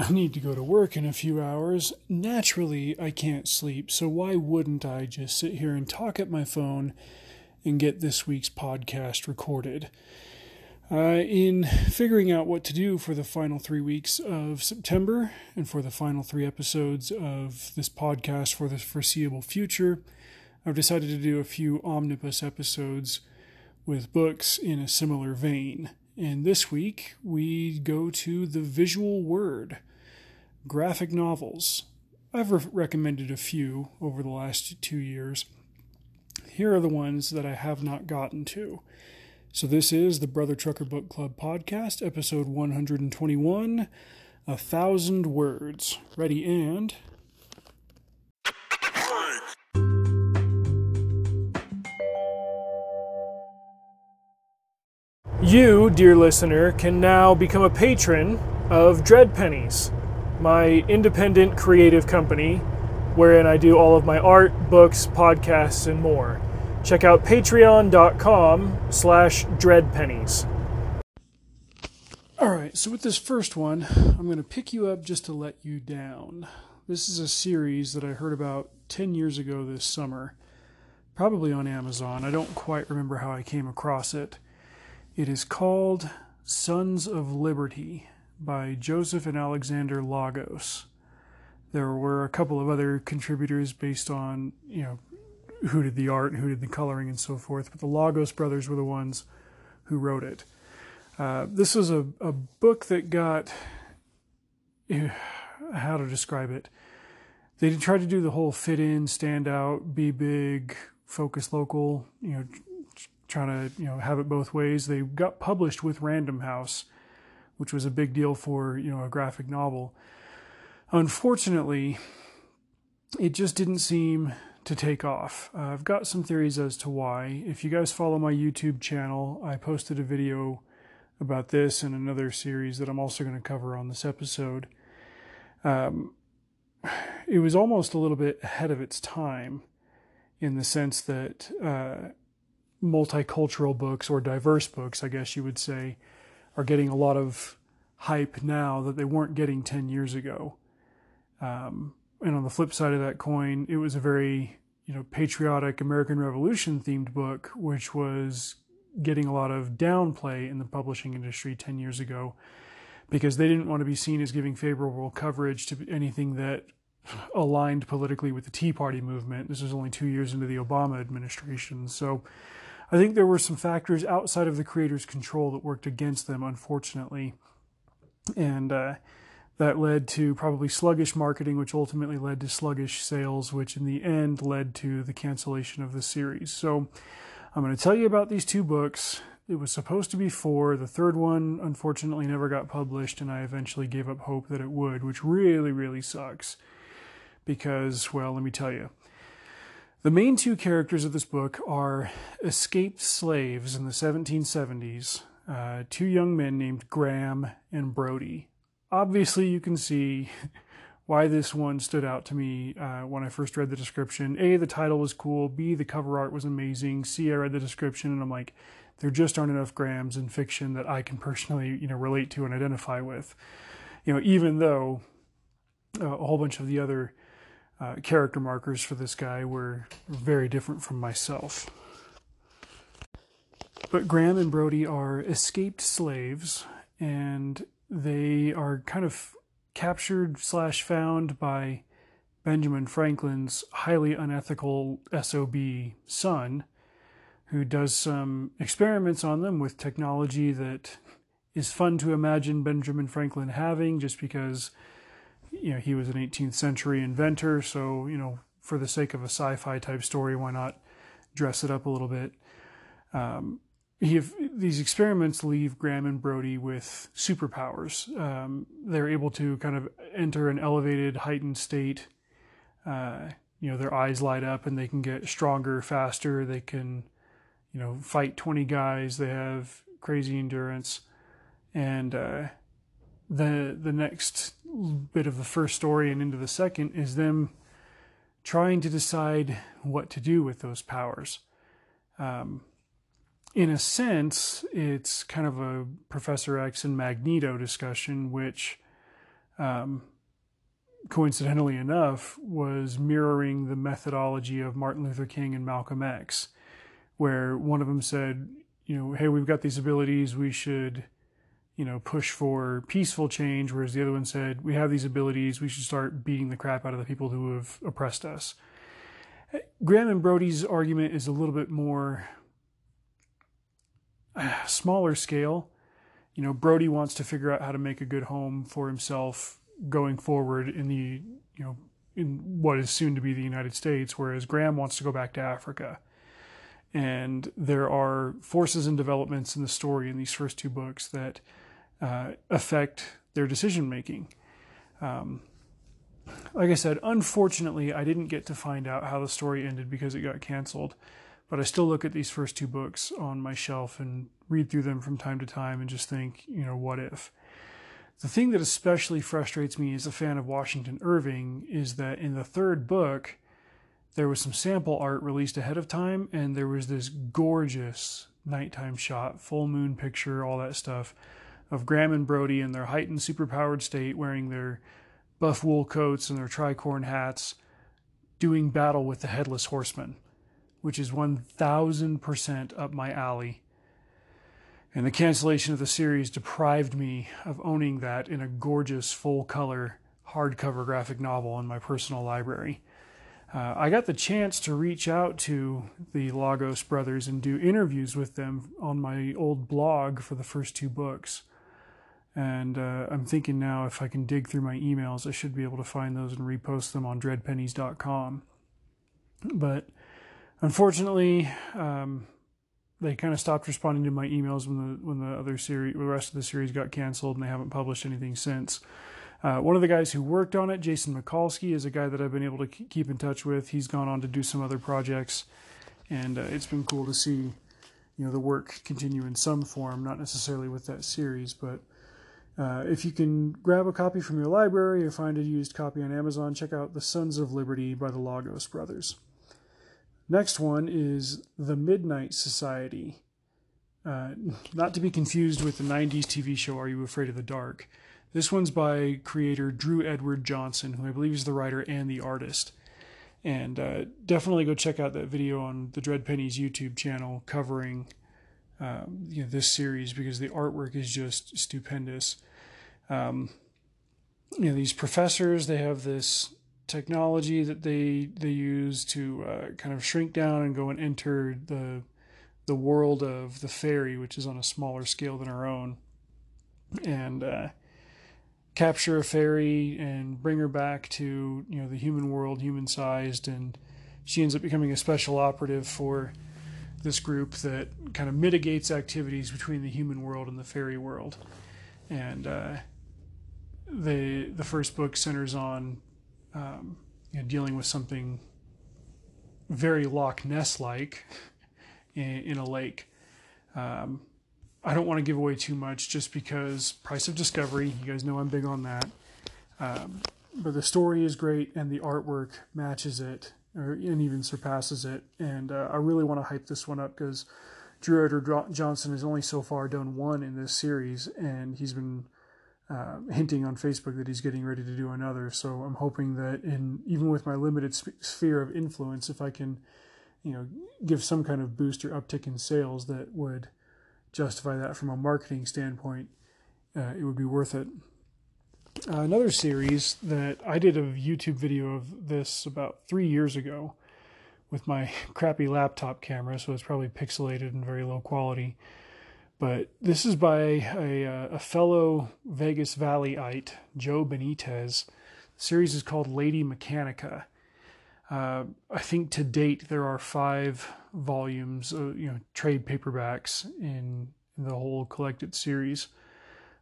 I need to go to work in a few hours. Naturally, I can't sleep, so why wouldn't I just sit here and talk at my phone and get this week's podcast recorded? Uh, in figuring out what to do for the final three weeks of September and for the final three episodes of this podcast for the foreseeable future, I've decided to do a few omnibus episodes with books in a similar vein. And this week we go to the visual word graphic novels. I've re- recommended a few over the last two years. Here are the ones that I have not gotten to. So, this is the Brother Trucker Book Club podcast, episode 121 A Thousand Words. Ready and. You, dear listener, can now become a patron of Dread Pennies my independent creative company wherein I do all of my art, books, podcasts, and more. Check out patreon.com slash dreadpennies. Alright, so with this first one, I'm going to pick you up just to let you down. This is a series that I heard about 10 years ago this summer, probably on Amazon. I don't quite remember how I came across it. It is called Sons of Liberty by Joseph and Alexander Lagos. There were a couple of other contributors based on, you know, who did the art, and who did the coloring, and so forth, but the Lagos brothers were the ones who wrote it. Uh, this was a, a book that got, how to describe it. They tried to do the whole fit in, stand out, be big, focus local, you know, trying to, you know, have it both ways. They got published with Random House which was a big deal for you know a graphic novel. Unfortunately, it just didn't seem to take off. Uh, I've got some theories as to why. If you guys follow my YouTube channel, I posted a video about this and another series that I'm also going to cover on this episode. Um, it was almost a little bit ahead of its time in the sense that uh, multicultural books or diverse books, I guess you would say, are getting a lot of hype now that they weren't getting 10 years ago. Um, and on the flip side of that coin, it was a very, you know, patriotic American Revolution themed book, which was getting a lot of downplay in the publishing industry 10 years ago because they didn't want to be seen as giving favorable coverage to anything that aligned politically with the Tea Party movement. This was only two years into the Obama administration. So I think there were some factors outside of the creator's control that worked against them, unfortunately. And uh, that led to probably sluggish marketing, which ultimately led to sluggish sales, which in the end led to the cancellation of the series. So I'm going to tell you about these two books. It was supposed to be four. The third one, unfortunately, never got published, and I eventually gave up hope that it would, which really, really sucks. Because, well, let me tell you. The main two characters of this book are escaped slaves in the 1770s, uh, two young men named Graham and Brody. Obviously, you can see why this one stood out to me uh, when I first read the description. A, the title was cool. B, the cover art was amazing. C, I read the description and I'm like, there just aren't enough Grahams in fiction that I can personally, you know, relate to and identify with. You know, even though uh, a whole bunch of the other uh, character markers for this guy were very different from myself. But Graham and Brody are escaped slaves, and they are kind of captured slash found by Benjamin Franklin's highly unethical SOB son, who does some experiments on them with technology that is fun to imagine Benjamin Franklin having just because you know, he was an 18th century inventor, so, you know, for the sake of a sci fi type story, why not dress it up a little bit? Um, he, these experiments leave Graham and Brody with superpowers. Um, they're able to kind of enter an elevated, heightened state. Uh, you know, their eyes light up and they can get stronger, faster. They can, you know, fight 20 guys. They have crazy endurance. And, uh, the the next bit of the first story and into the second is them trying to decide what to do with those powers. Um, in a sense, it's kind of a Professor X and Magneto discussion, which um, coincidentally enough, was mirroring the methodology of Martin Luther King and Malcolm X, where one of them said, you know, hey, we've got these abilities, we should, you know, push for peaceful change, whereas the other one said, we have these abilities, we should start beating the crap out of the people who have oppressed us. Graham and Brody's argument is a little bit more uh, smaller scale. You know, Brody wants to figure out how to make a good home for himself going forward in the, you know, in what is soon to be the United States, whereas Graham wants to go back to Africa. And there are forces and developments in the story in these first two books that uh, affect their decision making. Um, like I said, unfortunately, I didn't get to find out how the story ended because it got canceled. But I still look at these first two books on my shelf and read through them from time to time and just think, you know, what if? The thing that especially frustrates me as a fan of Washington Irving is that in the third book, there was some sample art released ahead of time, and there was this gorgeous nighttime shot, full moon picture, all that stuff, of Graham and Brody in their heightened superpowered state wearing their buff wool coats and their tricorn hats, doing battle with the headless horseman, which is 1000% up my alley. And the cancellation of the series deprived me of owning that in a gorgeous full color hardcover graphic novel in my personal library. Uh, I got the chance to reach out to the Lagos brothers and do interviews with them on my old blog for the first two books. And uh, I'm thinking now if I can dig through my emails, I should be able to find those and repost them on dreadpennies.com. But unfortunately, um, they kind of stopped responding to my emails when the when the other series, the rest of the series got canceled, and they haven't published anything since. Uh, one of the guys who worked on it, Jason Mikulski, is a guy that I've been able to keep in touch with. He's gone on to do some other projects, and uh, it's been cool to see, you know, the work continue in some form, not necessarily with that series, but uh, if you can grab a copy from your library or find a used copy on Amazon, check out The Sons of Liberty by the Lagos Brothers. Next one is The Midnight Society. Uh, not to be confused with the 90s TV show Are You Afraid of the Dark? This one's by creator Drew Edward Johnson, who I believe is the writer and the artist. And uh, definitely go check out that video on the Dread Pennies YouTube channel covering um, you know, this series because the artwork is just stupendous um, you know these professors they have this technology that they they use to uh, kind of shrink down and go and enter the the world of the fairy, which is on a smaller scale than our own, and uh, capture a fairy and bring her back to you know the human world, human sized, and she ends up becoming a special operative for this group that kind of mitigates activities between the human world and the fairy world, and uh, the the first book centers on um, you know, dealing with something very Loch Ness like in, in, a lake. Um, I don't want to give away too much just because price of discovery. You guys know I'm big on that. Um, but the story is great and the artwork matches it or, and even surpasses it. And uh, I really want to hype this one up because Drew Edward Johnson has only so far done one in this series, and he's been uh, hinting on Facebook that he's getting ready to do another. So I'm hoping that in even with my limited sp- sphere of influence, if I can, you know, give some kind of boost or uptick in sales that would justify that from a marketing standpoint, uh, it would be worth it. Uh, another series that I did a YouTube video of this about three years ago with my crappy laptop camera, so it's probably pixelated and very low quality. But this is by a, uh, a fellow Vegas Valleyite, Joe Benitez. The series is called Lady Mechanika. Uh, I think to date there are five volumes, of, you know, trade paperbacks in, in the whole collected series.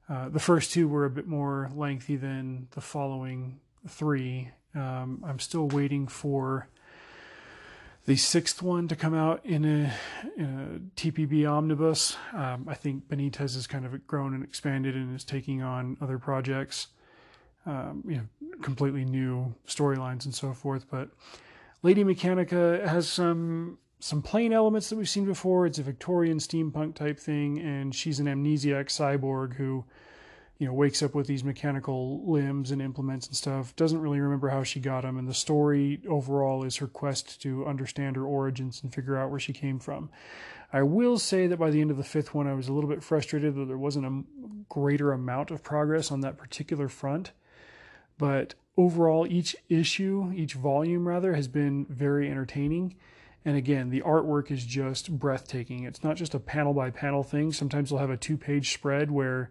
Uh, the first two were a bit more lengthy than the following three. Um, I'm still waiting for the sixth one to come out in a, in a TPB omnibus. Um, I think Benitez has kind of grown and expanded and is taking on other projects, um, you know, completely new storylines and so forth. But Lady Mechanika has some some plain elements that we've seen before. It's a Victorian steampunk type thing, and she's an amnesiac cyborg who you know, wakes up with these mechanical limbs and implements and stuff. Doesn't really remember how she got them, and the story overall is her quest to understand her origins and figure out where she came from. I will say that by the end of the fifth one, I was a little bit frustrated that there wasn't a greater amount of progress on that particular front. But overall, each issue, each volume rather, has been very entertaining. And again, the artwork is just breathtaking. It's not just a panel by panel thing. Sometimes they'll have a two page spread where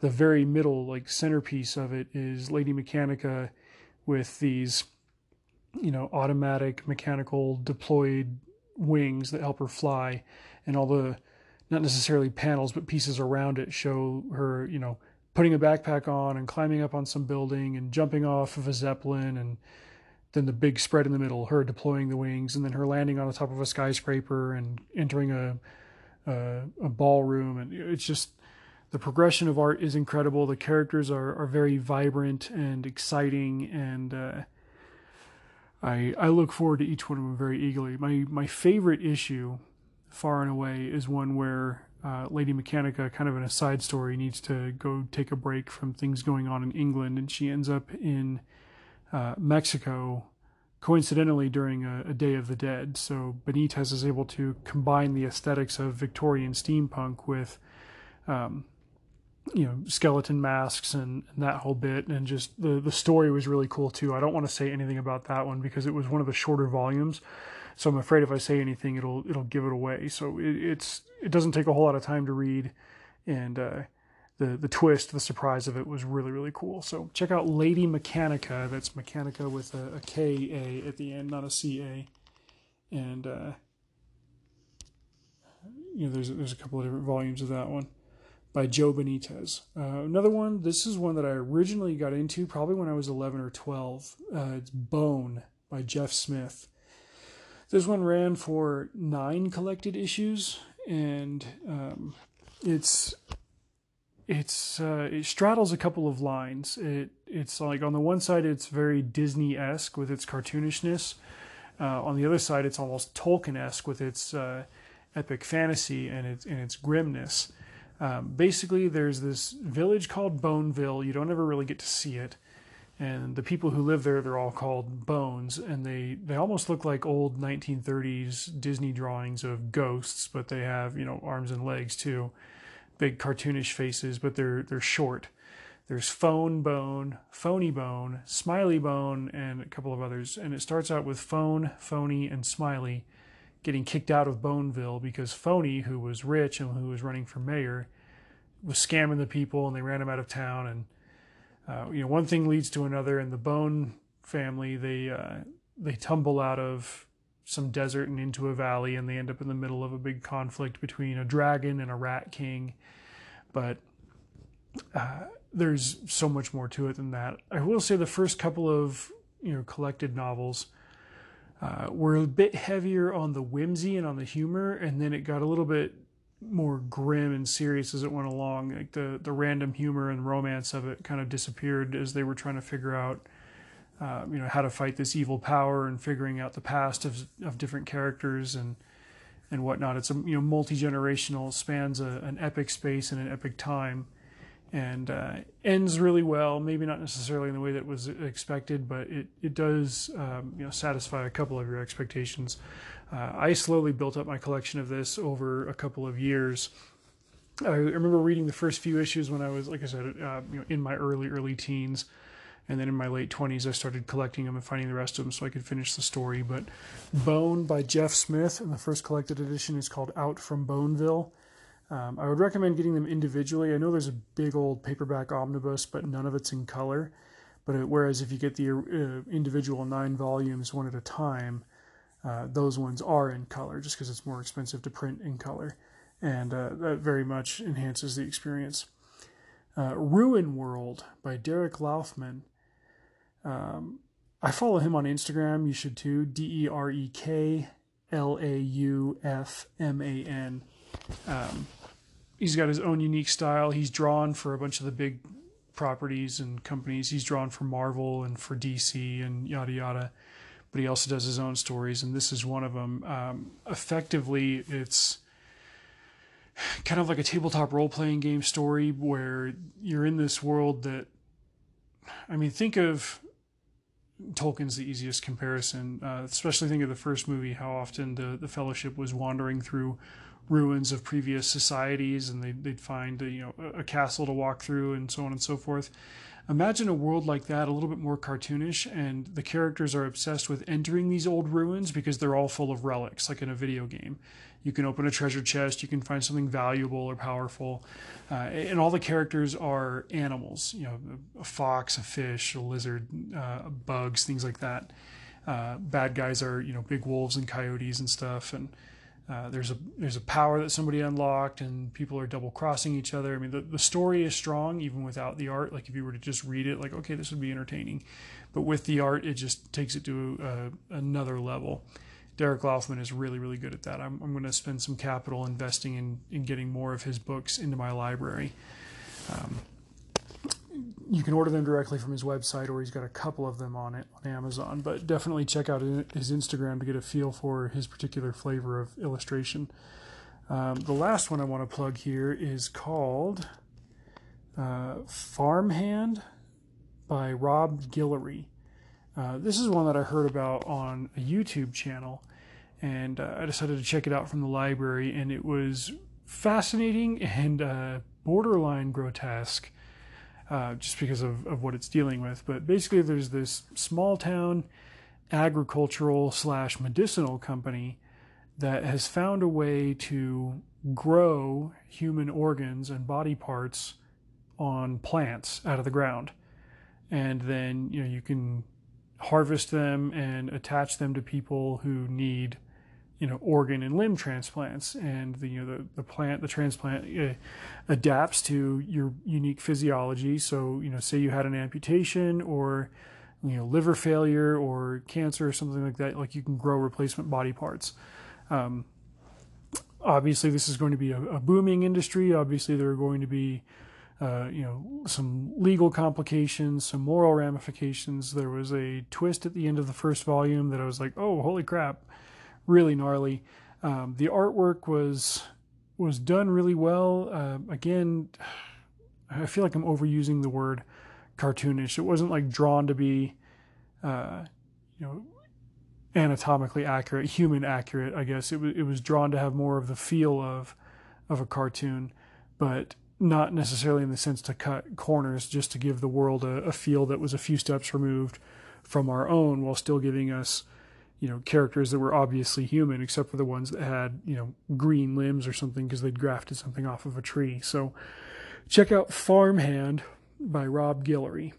the very middle, like centerpiece of it, is Lady Mechanika with these, you know, automatic mechanical deployed wings that help her fly, and all the not necessarily panels but pieces around it show her, you know, putting a backpack on and climbing up on some building and jumping off of a zeppelin and then the big spread in the middle, her deploying the wings, and then her landing on the top of a skyscraper and entering a a, a ballroom, and it's just the progression of art is incredible. The characters are are very vibrant and exciting, and uh, I I look forward to each one of them very eagerly. My my favorite issue, far and away, is one where uh, Lady Mechanika, kind of in a side story, needs to go take a break from things going on in England, and she ends up in uh, Mexico, coincidentally during a, a, Day of the Dead. So Benitez is able to combine the aesthetics of Victorian steampunk with um, you know skeleton masks and, and, that whole bit and just the the story was really cool too i don't want to say anything about that one because it was one of the shorter volumes so i'm afraid if i say anything it'll it'll give it away so it, it's it doesn't take a whole lot of time to read and uh, the the twist the surprise of it was really really cool so check out lady Mechanika. that's Mechanika with a, a k a at the end not a c a and uh, you know there's there's a couple of different volumes of that one by Joe Benitez. Uh, another one, this is one that I originally got into probably when I was 11 or 12. Uh, it's Bone by Jeff Smith. This one ran for nine collected issues, and um, it's it's uh, it straddles a couple of lines. It it's like on the one side it's very Disney esque with its cartoonishness. Uh, on the other side, it's almost Tolkien esque with its uh, epic fantasy and its and its grimness. Um, basically, there's this village called Boneville. You don't ever really get to see it, and the people who live there they're all called Bones, and they they almost look like old 1930s Disney drawings of ghosts, but they have you know arms and legs too, big cartoonish faces, but they're they're short. There's Fone Bone, Phony Bone, Smiley Bone, and a couple of others, and it starts out with Fone, Phony, and Smiley getting kicked out of Boneville because Phony, who was rich and who was running for mayor, was scamming the people and they ran him out of town. And uh, you know, one thing leads to another. And the Bone family, they uh, they tumble out of some desert and into a valley, and they end up in the middle of a big conflict between a dragon and a rat king. But uh, there's so much more to it than that. I will say the first couple of you know collected novels uh, were a bit heavier on the whimsy and on the humor, and then it got a little bit more grim and serious as it went along. Like the the random humor and romance of it kind of disappeared as they were trying to figure out, uh, you know, how to fight this evil power and figuring out the past of of different characters and and whatnot. It's a you know multi generational, spans a, an epic space and an epic time, and uh, ends really well. Maybe not necessarily in the way that was expected, but it it does um, you know satisfy a couple of your expectations. Uh, I slowly built up my collection of this over a couple of years. I remember reading the first few issues when I was, like I said, uh, you know, in my early early teens, and then in my late twenties, I started collecting them and finding the rest of them so I could finish the story. But Bone by Jeff Smith, and the first collected edition is called Out from Boneville. Um, I would recommend getting them individually. I know there's a big old paperback omnibus, but none of it's in color. But it, whereas if you get the uh, individual nine volumes one at a time, uh, those ones are in color, just because it's more expensive to print in color, and uh, that very much enhances the experience. Uh, Ruinworld by Derek Laufman. Um, I follow him on Instagram. You should too. D E R E K L A U F M A N. Um, he's got his own unique style. He's drawn for a bunch of the big properties and companies. He's drawn for Marvel and for DC and yada yada. But he also does his own stories, and this is one of them. Um, effectively, it's kind of like a tabletop role playing game story where you're in this world that, I mean, think of Tolkien's the easiest comparison. Uh, especially think of the first movie, how often the, the Fellowship was wandering through ruins of previous societies, and they'd, they'd find a, you know a, a castle to walk through, and so on and so forth. Imagine a world like that, a little bit more cartoonish, and the characters are obsessed with entering these old ruins because they're all full of relics, like in a video game. You can open a treasure chest, you can find something valuable or powerful, uh, and all the characters are animals. You know, a fox, a fish, a lizard, uh, bugs, things like that. Uh, bad guys are you know big wolves and coyotes and stuff, and uh, there's a there's a power that somebody unlocked, and people are double crossing each other. I mean, the, the story is strong even without the art. Like if you were to just read it, like okay, this would be entertaining, but with the art, it just takes it to uh, another level. Derek Laufman is really really good at that. I'm I'm going to spend some capital investing in in getting more of his books into my library. Um, you can order them directly from his website, or he's got a couple of them on it on Amazon. But definitely check out his Instagram to get a feel for his particular flavor of illustration. Um, the last one I want to plug here is called uh, Farmhand by Rob Guillory. Uh, this is one that I heard about on a YouTube channel, and uh, I decided to check it out from the library, and it was fascinating and uh, borderline grotesque uh, just because of, of what it's dealing with. But basically, there's this small town agricultural slash medicinal company that has found a way to grow human organs and body parts on plants out of the ground. And then, you know, you can harvest them and attach them to people who need you know organ and limb transplants and the you know the, the plant the transplant uh, adapts to your unique physiology. So you know say you had an amputation or you know liver failure or cancer or something like that like you can grow replacement body parts. Um, obviously this is going to be a, a, booming industry. Obviously there are going to be uh, you know some legal complications some moral ramifications. There was a twist at the end of the first volume that i was like oh holy crap really gnarly. Um, the artwork was was done really well. Uh, again, I feel like I'm overusing the word cartoonish. It wasn't like drawn to be, uh, you know, anatomically accurate, human accurate. I guess it was it was drawn to have more of the feel of of a cartoon, but not necessarily in the sense to cut corners, just to give the world a, a feel that was a few steps removed from our own, while still giving us you know characters that were obviously human except for the ones that had you know green limbs or something because they'd grafted something off of a tree. So check out farmhand by rob guillory.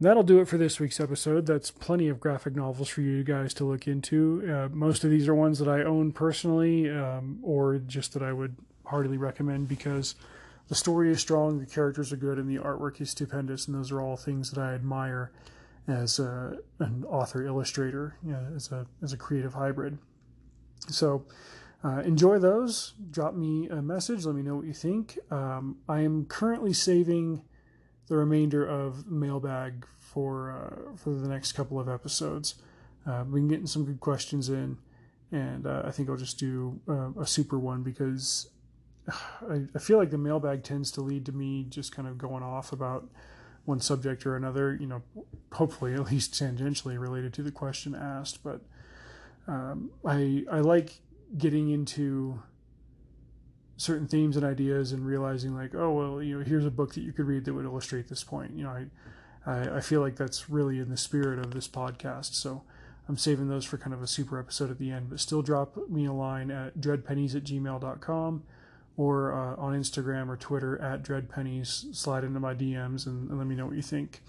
That'll do it for this week's episode. That's plenty of graphic novels for you guys to look into. Uh, most of these are ones that i own personally um, or just that i would heartily recommend because the story is strong the characters are good and the artwork is stupendous and those are all things that i admire as a, an author illustrator, you know, as a as a creative hybrid. So uh, enjoy those. Drop me a message. Let me know what you think. Um, I am currently saving the remainder of mailbag for uh, for the next couple of episodes. Uh, we've been getting some good questions in, and uh, I think I'll just do uh, a super one because I, I feel like the mailbag tends to lead to me just kind of going off about one subject or another, you know, hopefully at least tangentially related to the question asked. But um, I I like getting into certain themes and ideas and realizing like, oh well, you know, here's a book that you could read that would illustrate this point. You know, I I, I feel like that's really in the spirit of this podcast. So I'm saving those for kind of a super episode at the end. But still drop me a line at dreadpennies at gmail.com or uh, on Instagram or Twitter at dreadpennies. Slide into my DMs and, and let me know what you think.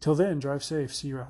Till then, drive safe. See you out.